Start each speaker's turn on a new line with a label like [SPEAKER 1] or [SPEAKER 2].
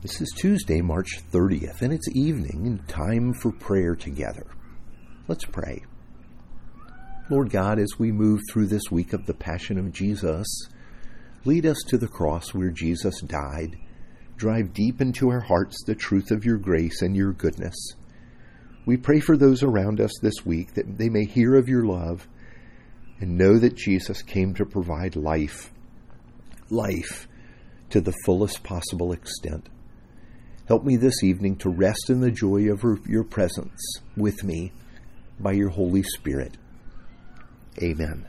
[SPEAKER 1] This is Tuesday, March 30th, and it's evening and time for prayer together. Let's pray. Lord God, as we move through this week of the Passion of Jesus, lead us to the cross where Jesus died. Drive deep into our hearts the truth of your grace and your goodness. We pray for those around us this week that they may hear of your love and know that Jesus came to provide life, life to the fullest possible extent. Help me this evening to rest in the joy of your presence with me by your Holy Spirit. Amen.